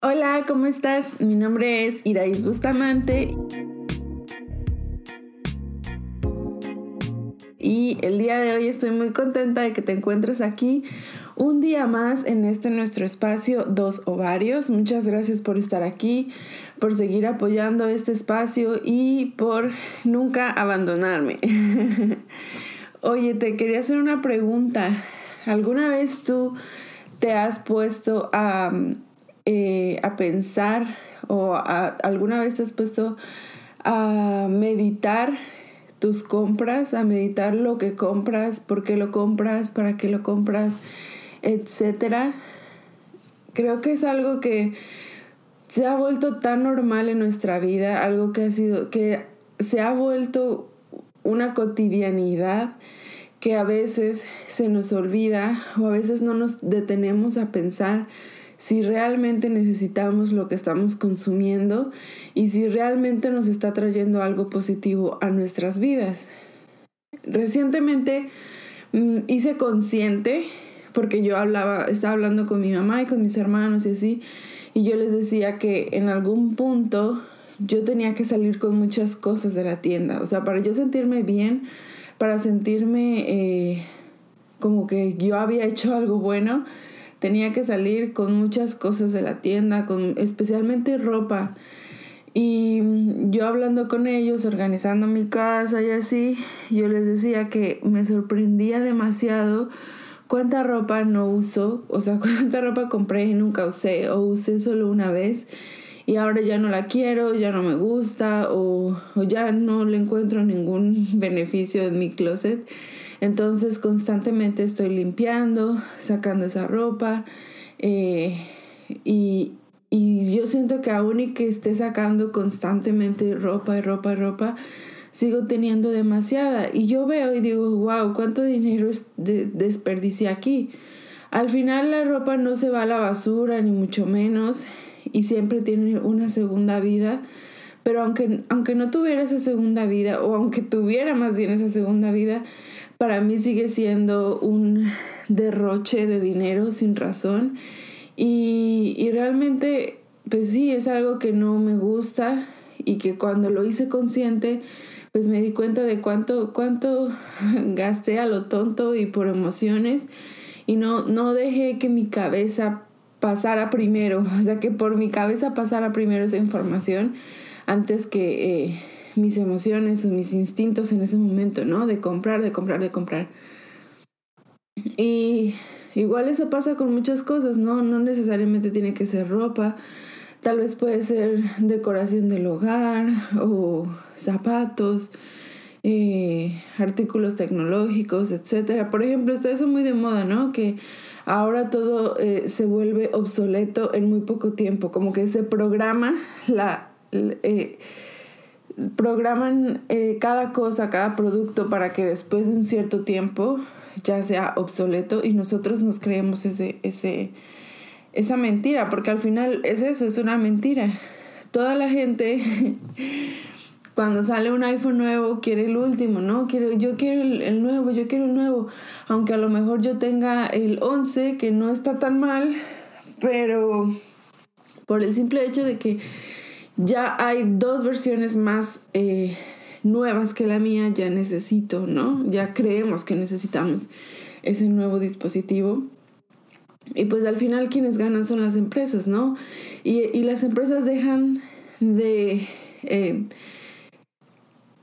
Hola, ¿cómo estás? Mi nombre es Iraís Bustamante. Y el día de hoy estoy muy contenta de que te encuentres aquí un día más en este nuestro espacio Dos Ovarios. Muchas gracias por estar aquí, por seguir apoyando este espacio y por nunca abandonarme. Oye, te quería hacer una pregunta. ¿Alguna vez tú te has puesto a eh, a pensar o alguna vez te has puesto a meditar tus compras, a meditar lo que compras, por qué lo compras, para qué lo compras, etcétera. Creo que es algo que se ha vuelto tan normal en nuestra vida, algo que ha sido que se ha vuelto una cotidianidad que a veces se nos olvida o a veces no nos detenemos a pensar si realmente necesitamos lo que estamos consumiendo y si realmente nos está trayendo algo positivo a nuestras vidas. Recientemente mm, hice consciente, porque yo hablaba, estaba hablando con mi mamá y con mis hermanos y así, y yo les decía que en algún punto yo tenía que salir con muchas cosas de la tienda. O sea, para yo sentirme bien, para sentirme eh, como que yo había hecho algo bueno, tenía que salir con muchas cosas de la tienda, con especialmente ropa. Y yo hablando con ellos, organizando mi casa y así, yo les decía que me sorprendía demasiado cuánta ropa no uso, o sea, cuánta ropa compré y nunca usé, o usé solo una vez y ahora ya no la quiero, ya no me gusta, o, o ya no le encuentro ningún beneficio en mi closet. Entonces constantemente estoy limpiando, sacando esa ropa eh, y, yo siento que aún y que esté sacando constantemente ropa y ropa y ropa, sigo teniendo demasiada. Y yo veo y digo, wow, ¿cuánto dinero desperdicié aquí? Al final la ropa no se va a la basura, ni mucho menos, y siempre tiene una segunda vida. Pero aunque, aunque no tuviera esa segunda vida, o aunque tuviera más bien esa segunda vida, para mí sigue siendo un derroche de dinero sin razón. Y, realmente pues sí es algo que no me gusta y que cuando lo hice consciente pues me di cuenta de cuánto cuánto gasté a lo tonto y por emociones. Y no no dejé que mi cabeza pasara primero. O sea que por mi cabeza pasara primero esa información antes que eh, mis emociones o mis instintos en ese momento, ¿no? De comprar, de comprar, de comprar. Y igual eso pasa con muchas cosas, ¿no? No necesariamente tiene que ser ropa, tal vez puede ser decoración del hogar o zapatos, eh, artículos tecnológicos, etc. Por ejemplo, está eso muy de moda, ¿no? Que ahora todo eh, se vuelve obsoleto en muy poco tiempo, como que se programa la... Eh, programan eh, cada cosa, cada producto para que después de un cierto tiempo ya sea obsoleto y nosotros nos creemos ese, ese, esa mentira, porque al final es eso, es una mentira. Toda la gente cuando sale un iPhone nuevo quiere el último, ¿no? Quiero, yo quiero el, el, nuevo, yo quiero el nuevo, aunque a lo mejor yo tenga el 11, que no está tan mal, pero por el simple hecho de que ya hay dos versiones más eh, nuevas que la mía, ya necesito, ¿no? Ya creemos que necesitamos ese nuevo dispositivo. Y pues al final quienes ganan son las empresas, ¿no? Y, las empresas dejan de... Eh,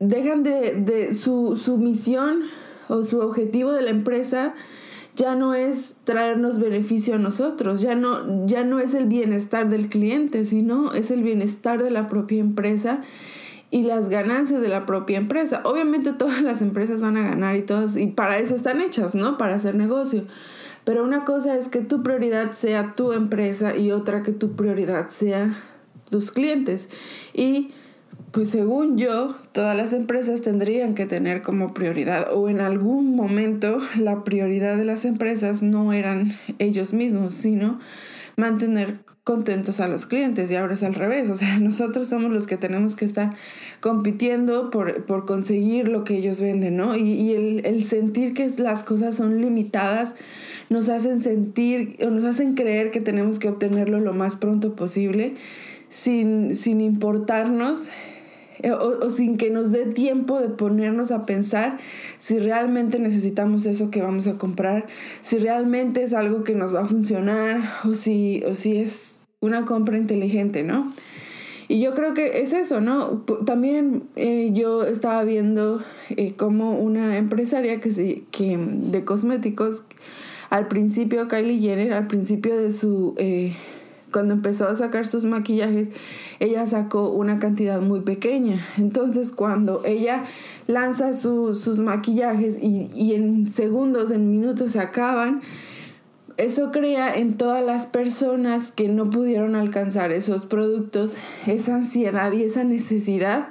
dejan de, de su, su misión o su objetivo de la empresa ya no es traernos beneficio a nosotros, ya no, ya no es el bienestar del cliente, sino es el bienestar de la propia empresa y las ganancias de la propia empresa. Obviamente todas las empresas van a ganar y todas, y para eso están hechas, ¿no? Para hacer negocio. Pero una cosa es que tu prioridad sea tu empresa y otra que tu prioridad sea tus clientes. Y pues según yo, todas las empresas tendrían que tener como prioridad o en algún momento la prioridad de las empresas no eran ellos mismos, sino mantener contentos a los clientes y ahora es al revés, o sea, nosotros somos los que tenemos que estar compitiendo por, por conseguir lo que ellos venden, ¿no? Y, y el, el, sentir que las cosas son limitadas nos hacen sentir o nos hacen creer que tenemos que obtenerlo lo más pronto posible sin, sin importarnos eh, o, sin que nos dé tiempo de ponernos a pensar si realmente necesitamos eso que vamos a comprar, si realmente es algo que nos va a funcionar o si, o si es una compra inteligente, ¿no? Y yo creo que es eso, ¿no? También eh, yo estaba viendo eh, como una empresaria que, que de cosméticos, al principio Kylie Jenner, al principio de su cuando empezó a sacar sus maquillajes, ella sacó una cantidad muy pequeña. Entonces cuando ella lanza sus maquillajes y, y en segundos, en minutos se acaban, eso crea en todas las personas que no pudieron alcanzar esos productos esa ansiedad y esa necesidad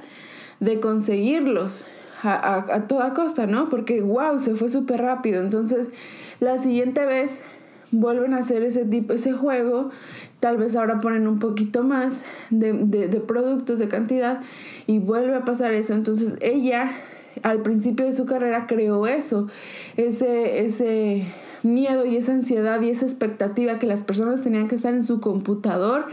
de conseguirlos a, a, toda costa, ¿no? Porque, wow, se fue súper rápido. Entonces, la siguiente vez vuelven a hacer ese tipo, ese juego, tal vez ahora ponen un poquito más de, de, productos, de cantidad, y vuelve a pasar eso. Entonces ella al principio de su carrera creó eso, ese, ese miedo y esa ansiedad y esa expectativa que las personas tenían que estar en su computador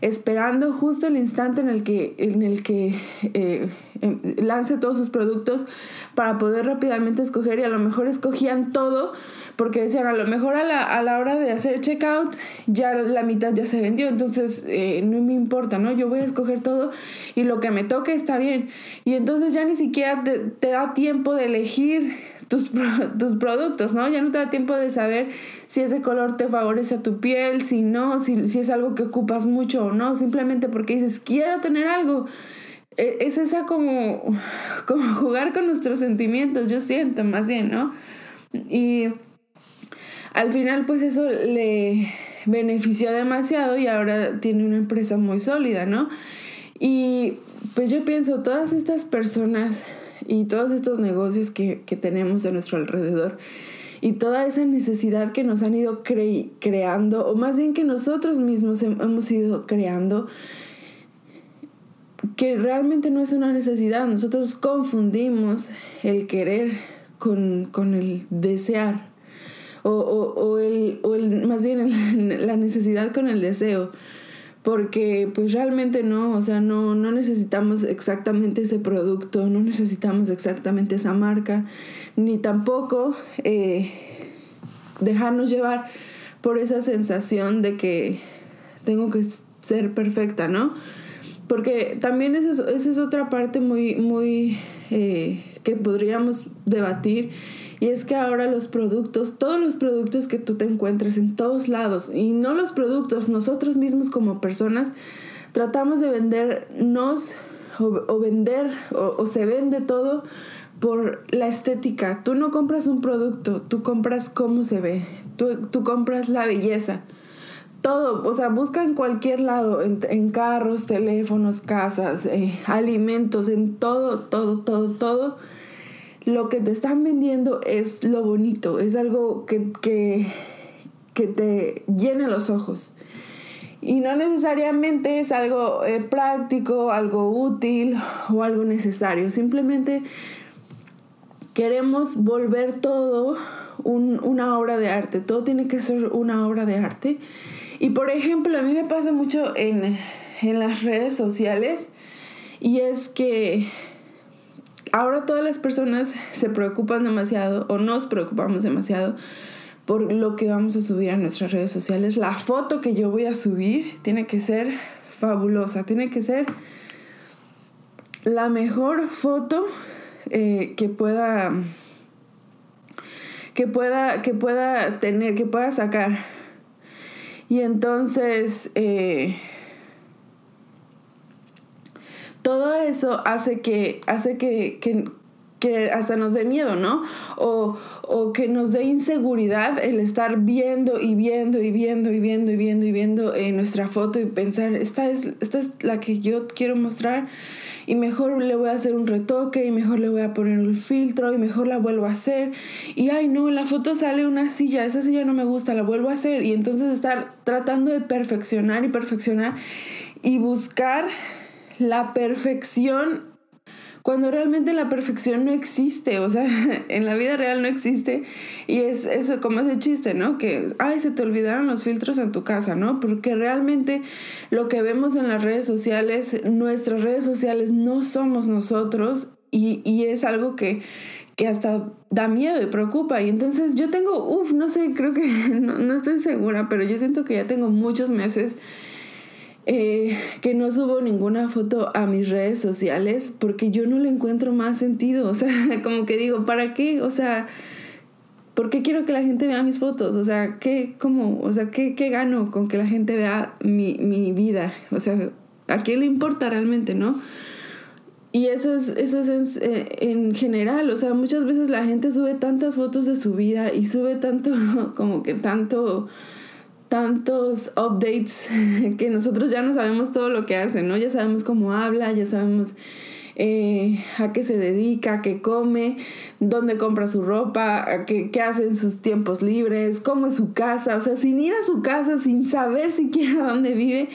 esperando justo el instante en el que, en el que eh, em, lance todos sus productos para poder rápidamente escoger y a lo mejor escogían todo porque decían a lo mejor a la, a la hora de hacer checkout ya la mitad ya se vendió entonces eh, no me importa no yo voy a escoger todo y lo que me toque está bien. Y entonces ya ni siquiera te da tiempo de elegir tus, tus productos, ¿no? Ya no te da tiempo de saber si ese color te favorece a tu piel, si no, si, si es algo que ocupas mucho o no, simplemente porque dices, quiero tener algo. E, es esa como, como jugar con nuestros sentimientos, yo siento más bien, ¿no? Y al final pues eso le benefició demasiado y ahora tiene una empresa muy sólida, ¿no? Y pues yo pienso, todas estas personas y todos estos negocios que, tenemos a nuestro alrededor y toda esa necesidad que nos han ido creando, o más bien que nosotros mismos hemos ido creando, que realmente no es una necesidad. Nosotros confundimos el querer con, el desear, o, o, el, o el, más bien la necesidad con el deseo porque pues realmente no, o sea, no, no necesitamos exactamente ese producto, no necesitamos exactamente esa marca, ni tampoco eh, dejarnos llevar por esa sensación de que tengo que ser perfecta, ¿no? Porque también esa es, otra parte muy, muy eh, que podríamos debatir y es que ahora los productos, todos los productos que tú te encuentres en todos lados, y no los productos, nosotros mismos como personas, tratamos de vendernos o, vender o, se vende todo por la estética. Tú no compras un producto, tú compras cómo se ve, tú, compras la belleza. Todo, o sea, busca en cualquier lado, en, carros, teléfonos, casas, eh, alimentos, en todo, todo, todo, todo lo que te están vendiendo es lo bonito, es algo que, que, te llena los ojos. Y no necesariamente es algo eh, práctico, algo útil o algo necesario. Simplemente queremos volver todo una obra de arte. Todo tiene que ser una obra de arte. Y por ejemplo, a mí me pasa mucho en, en las redes sociales y es que ahora todas las personas se preocupan demasiado o nos preocupamos demasiado por lo que vamos a subir a nuestras redes sociales. La foto que yo voy a subir tiene que ser fabulosa, tiene que ser la mejor foto eh, que pueda que pueda que pueda tener que pueda sacar y entonces eh, todo eso hace que, hace que, que hasta nos dé miedo, ¿no? O, o, que nos dé inseguridad el estar viendo y viendo y viendo y viendo y viendo y viendo en nuestra foto y pensar, esta es, esta es la que yo quiero mostrar y mejor le voy a hacer un retoque y mejor le voy a poner un filtro y mejor la vuelvo a hacer. Y ay no, en la foto sale una silla, esa silla no me gusta, la vuelvo a hacer. Y entonces estar tratando de perfeccionar y perfeccionar y buscar la perfección cuando realmente la perfección no existe, o sea, en la vida real no existe. Y es eso como ese chiste, ¿no? Que, ay, se te olvidaron los filtros en tu casa, ¿no? Porque realmente lo que vemos en las redes sociales, nuestras redes sociales no somos nosotros y, y es algo que que hasta da miedo y preocupa. Y entonces yo tengo, uff, no sé, creo que no, no, estoy segura, pero yo siento que ya tengo muchos meses eh, que no subo ninguna foto a mis redes sociales porque yo no le encuentro más sentido. O sea, como que digo, ¿para qué? O sea, ¿por qué quiero que la gente vea mis fotos? O sea, ¿qué, cómo, o sea, ¿qué, qué gano con que la gente vea mi, mi vida? O sea, ¿a quién le importa realmente, no? Y eso es, eso es en, en, general, o sea, muchas veces la gente sube tantas fotos de su vida y sube tanto, como que tanto tantos updates que nosotros ya no sabemos todo lo que hace, ¿no? Ya sabemos cómo habla, ya sabemos eh, a qué se dedica, qué come, dónde compra su ropa, qué, qué, hace en sus tiempos libres, cómo es su casa, o sea, sin ir a su casa, sin saber siquiera dónde vive,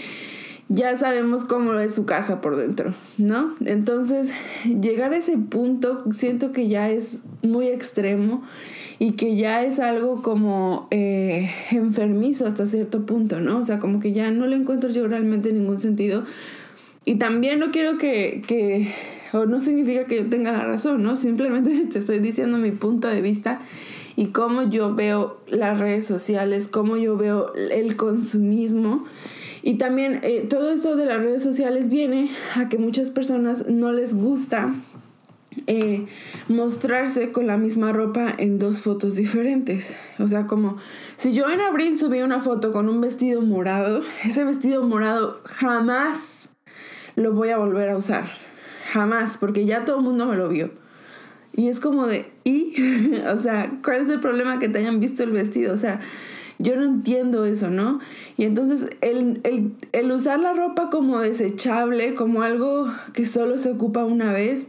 ya sabemos cómo es su casa por dentro, ¿no? Entonces, llegar a ese punto siento que ya es muy extremo y que ya es algo como eh, enfermizo hasta cierto punto, ¿no? O sea, como que ya no le encuentro yo realmente ningún sentido. Y también no quiero que, que, o no significa que yo tenga la razón, ¿no? Simplemente te estoy diciendo mi punto de vista y cómo yo veo las redes sociales, cómo yo veo el consumismo. Y también eh, todo esto de las redes sociales viene a que muchas personas no les gusta eh, mostrarse con la misma ropa en dos fotos diferentes. O sea, como si yo en abril subí una foto con un vestido morado, ese vestido morado jamás lo voy a volver a usar. Jamás, porque ya todo el mundo me lo vio. Y es como de, ¿y? o sea, ¿cuál es el problema que te hayan visto el vestido? O sea, yo no entiendo eso, ¿no? Y entonces el, el, el usar la ropa como desechable, como algo que solo se ocupa una vez,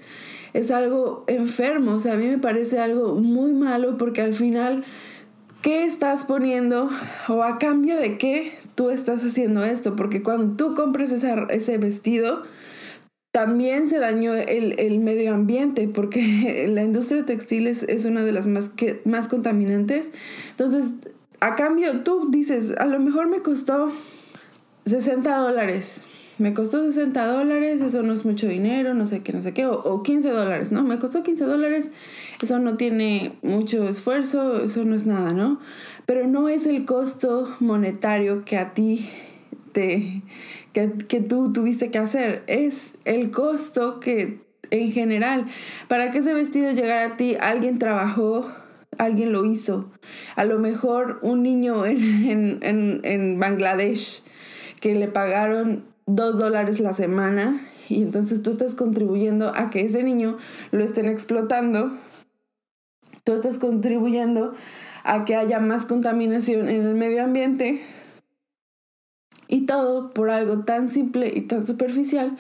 es algo enfermo, o sea, a mí me parece algo muy malo porque al final, ¿qué estás poniendo o a cambio de qué tú estás haciendo esto? Porque cuando tú compres ese vestido, también se dañó el, medio ambiente porque la industria textil es, es una de las más, que, más contaminantes. Entonces, a cambio, tú dices, a lo mejor me costó 60 dólares me costó 60 dólares, eso no es mucho dinero, no sé qué, no sé qué, o, 15 dólares, ¿no? Me costó 15 dólares, eso no tiene mucho esfuerzo, eso no es nada, ¿no? Pero no es el costo monetario que a ti te, que, que tú tuviste que hacer, es el costo que en general, para que ese vestido llegara a ti, alguien trabajó, alguien lo hizo. A lo mejor un niño en, en, en Bangladesh que le pagaron dos dólares la semana y entonces tú estás contribuyendo a que ese niño lo estén explotando, tú estás contribuyendo a que haya más contaminación en el medio ambiente y todo por algo tan simple y tan superficial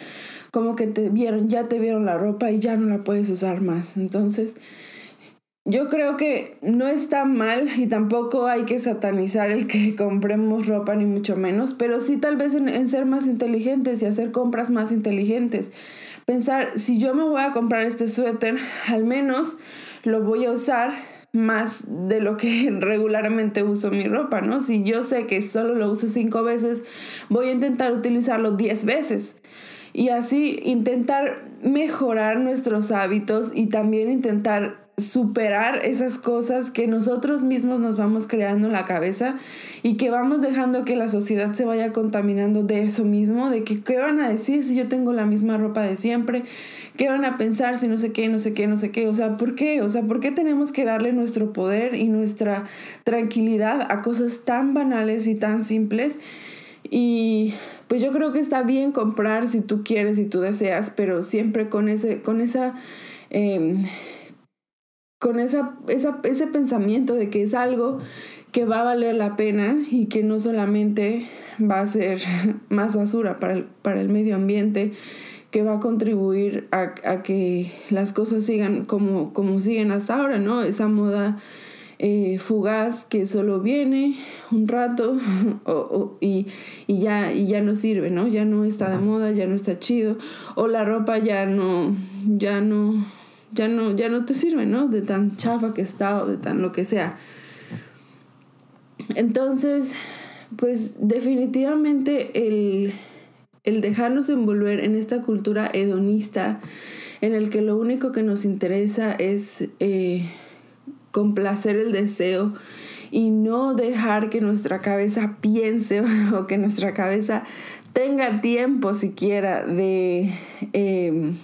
como que te vieron, ya te vieron la ropa y ya no la puedes usar más. Entonces, yo creo que no está mal y tampoco hay que satanizar el que compremos ropa ni mucho menos, pero sí tal vez en, ser más inteligentes y hacer compras más inteligentes. Pensar, si yo me voy a comprar este suéter, al menos lo voy a usar más de lo que regularmente uso mi ropa, ¿no? Si yo sé que solo lo uso cinco veces, voy a intentar utilizarlo diez veces. Y así intentar mejorar nuestros hábitos y también intentar superar esas cosas que nosotros mismos nos vamos creando en la cabeza y que vamos dejando que la sociedad se vaya contaminando de eso mismo, de que qué van a decir si yo tengo la misma ropa de siempre, qué van a pensar si no sé qué, no sé qué, no sé qué, o sea, ¿por qué? O sea, ¿por qué tenemos que darle nuestro poder y nuestra tranquilidad a cosas tan banales y tan simples? Y pues yo creo que está bien comprar si tú quieres, y tú deseas, pero siempre con, ese, con esa... Em, con esa, ese pensamiento de que es algo que va a valer la pena y que no solamente va a ser más basura para el, para el medio ambiente, que va a contribuir a, que las cosas sigan como, como siguen hasta ahora, ¿no? Esa moda eh, fugaz que solo viene un rato y, ya, y ya no sirve, ¿no? Ya no está de moda, ya no está chido, o la ropa ya no, ya no, ya no, ya no te sirve, ¿no? De tan chafa que está o de tan lo que sea. Entonces, pues definitivamente el, el dejarnos envolver en esta cultura hedonista en el que lo único que nos interesa es eh, complacer el deseo y no dejar que nuestra cabeza piense o que nuestra cabeza tenga tiempo siquiera de em,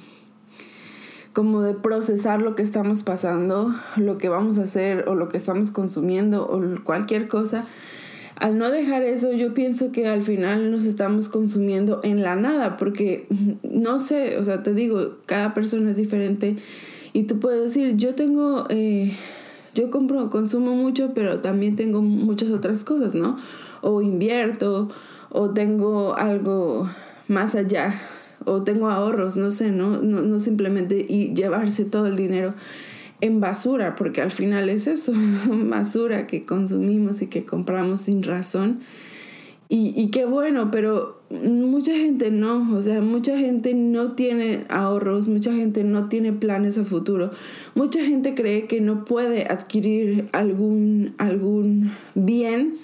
como de procesar lo que estamos pasando, lo que vamos a hacer o lo que estamos consumiendo o cualquier cosa al no dejar eso, yo pienso que al final nos estamos consumiendo en la nada, porque no sé, o sea, te digo, cada persona es diferente y tú puedes decir, yo tengo, eh, yo compro, consumo mucho, pero también tengo muchas otras cosas, ¿no? O invierto, o tengo algo más allá, o tengo ahorros, no sé, ¿no? No, no simplemente y llevarse todo el dinero en basura, porque al final es eso, basura que consumimos y que compramos sin razón. Y, y qué bueno, pero mucha gente no, o sea, mucha gente no tiene ahorros, mucha gente no tiene planes a futuro, mucha gente cree que no puede adquirir algún, algún bien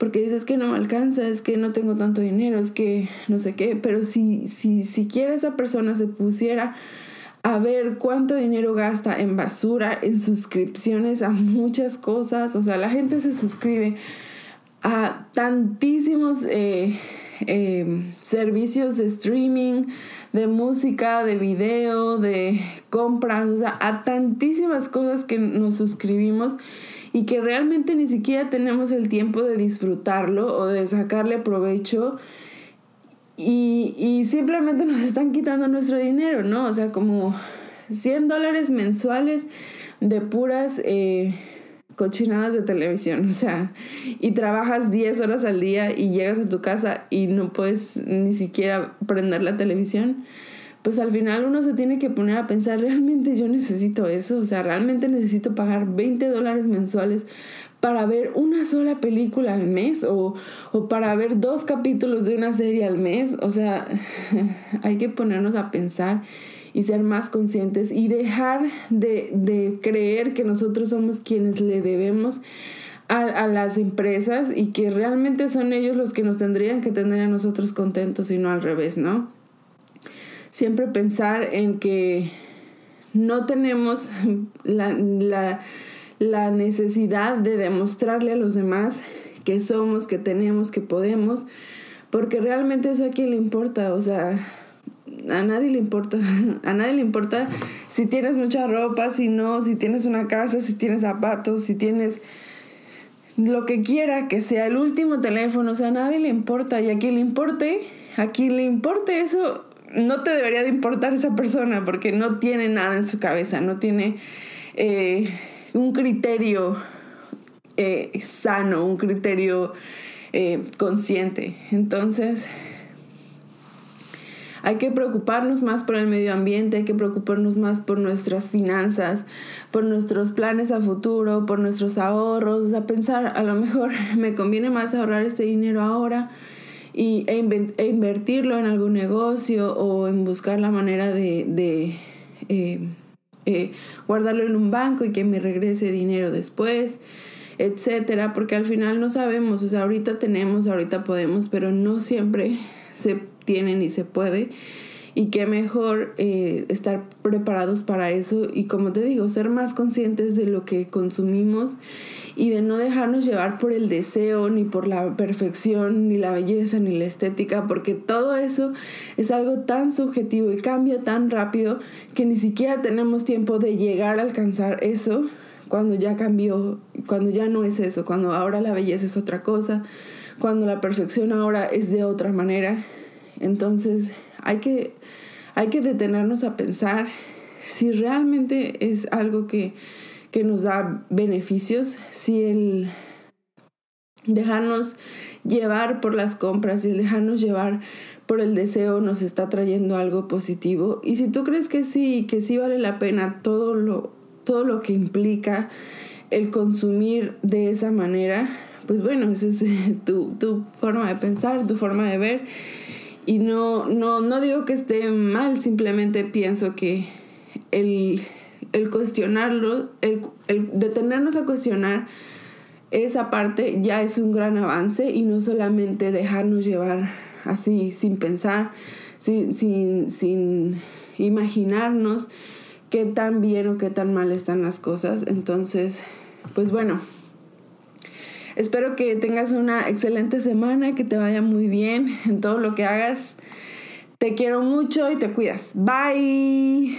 porque dices que no me alcanza, es que no tengo tanto dinero, es que no sé qué, pero si, si siquiera esa persona se pusiera a ver cuánto dinero gasta en basura, en suscripciones a muchas cosas. O sea, la gente se suscribe a tantísimos eh, eh, servicios de streaming, de música, de video, de compras, o sea, a tantísimas cosas que nos suscribimos y que realmente ni siquiera tenemos el tiempo de disfrutarlo o de sacarle provecho y, simplemente nos están quitando nuestro dinero, ¿no? O sea, como 100 dólares mensuales de puras eh, cochinadas de televisión, o sea, y trabajas 10 horas al día y llegas a tu casa y no puedes ni siquiera prender la televisión, pues al final uno se tiene que poner a pensar, realmente yo necesito eso, o sea, realmente necesito pagar 20 dólares mensuales para ver una sola película al mes o, para ver dos capítulos de una serie al mes. O sea, hay que ponernos a pensar y ser más conscientes y dejar de, creer que nosotros somos quienes le debemos a, a, las empresas y que realmente son ellos los que nos tendrían que tener a nosotros contentos y no al revés, ¿no? Siempre pensar en que no tenemos la, la la necesidad de demostrarle a los demás que somos, que tenemos, que podemos, porque realmente eso a quién le importa, o sea, a nadie le importa, a nadie le importa si tienes mucha ropa, si no, si tienes una casa, si tienes zapatos, si tienes lo que quiera que sea el último teléfono, o sea, a nadie le importa y a quien le importe, a quien le importe eso, no te debería de importar esa persona porque no tiene nada en su cabeza, no tiene... Eh, un criterio eh, sano, un criterio eh, consciente. Entonces, hay que preocuparnos más por el medio ambiente, hay que preocuparnos más por nuestras finanzas, por nuestros planes a futuro, por nuestros ahorros, o sea, pensar, a lo mejor me conviene más ahorrar este dinero ahora y, e, e invertirlo en algún negocio o en buscar la manera de, eh, eh, guardarlo en un banco y que me regrese dinero después, etcétera, porque al final no sabemos, o sea, ahorita tenemos, ahorita podemos, pero no siempre se tiene ni se puede. Y qué mejor eh, estar preparados para eso y como te digo, ser más conscientes de lo que consumimos y de no dejarnos llevar por el deseo, ni por la perfección, ni la belleza, ni la estética, porque todo eso es algo tan subjetivo y cambia tan rápido que ni siquiera tenemos tiempo de llegar a alcanzar eso cuando ya cambió, cuando ya no es eso, cuando ahora la belleza es otra cosa, cuando la perfección ahora es de otra manera. Entonces hay que, hay que detenernos a pensar si realmente es algo que que nos da beneficios, si el dejarnos llevar por las compras y el dejarnos llevar por el deseo nos está trayendo algo positivo. Y si tú crees que sí, que sí vale la pena todo lo, todo lo que implica el consumir de esa manera, pues bueno, esa es tu, tu forma de pensar, tu forma de ver. Y no, no, no digo que esté mal, simplemente pienso que el, el cuestionarlo, el, el detenernos a cuestionar esa parte ya es un gran avance y no solamente dejarnos llevar así sin pensar, sin, sin, sin imaginarnos qué tan bien o qué tan mal están las cosas. Entonces, pues bueno, espero que tengas una excelente semana, que te vaya muy bien en todo lo que hagas. Te quiero mucho y te cuidas. Bye.